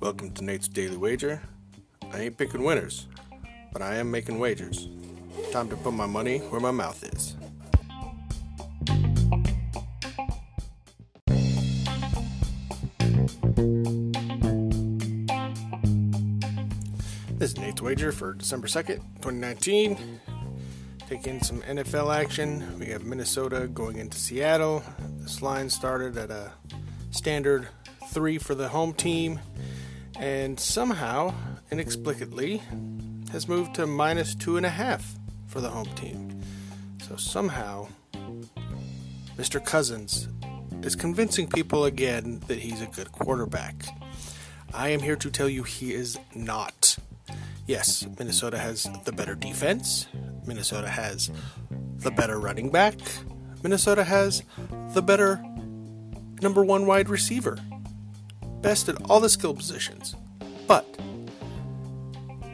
Welcome to Nate's Daily Wager. I ain't picking winners, but I am making wagers. Time to put my money where my mouth is. This is Nate's Wager for December 2nd, 2019. Taking some NFL action. We have Minnesota going into Seattle. This line started at a standard three for the home team, and somehow, inexplicably, has moved to minus two and a half for the home team. So somehow, Mr. Cousins is convincing people again that he's a good quarterback. I am here to tell you he is not. Yes, Minnesota has the better defense. Minnesota has the better running back. Minnesota has the better number one wide receiver. Best at all the skill positions. But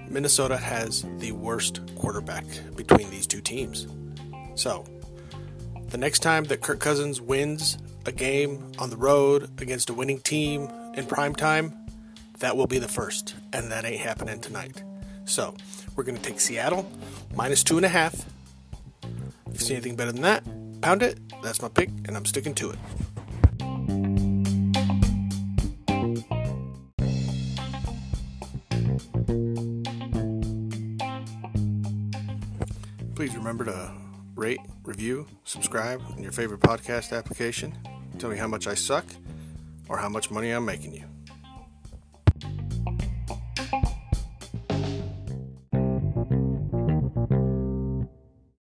Minnesota has the worst quarterback between these two teams. So, the next time that Kirk Cousins wins a game on the road against a winning team in prime time, that will be the first, and that ain't happening tonight. So we're going to take Seattle minus two and a half. If you see anything better than that, pound it. That's my pick, and I'm sticking to it. Please remember to rate, review, subscribe in your favorite podcast application. Tell me how much I suck or how much money I'm making you.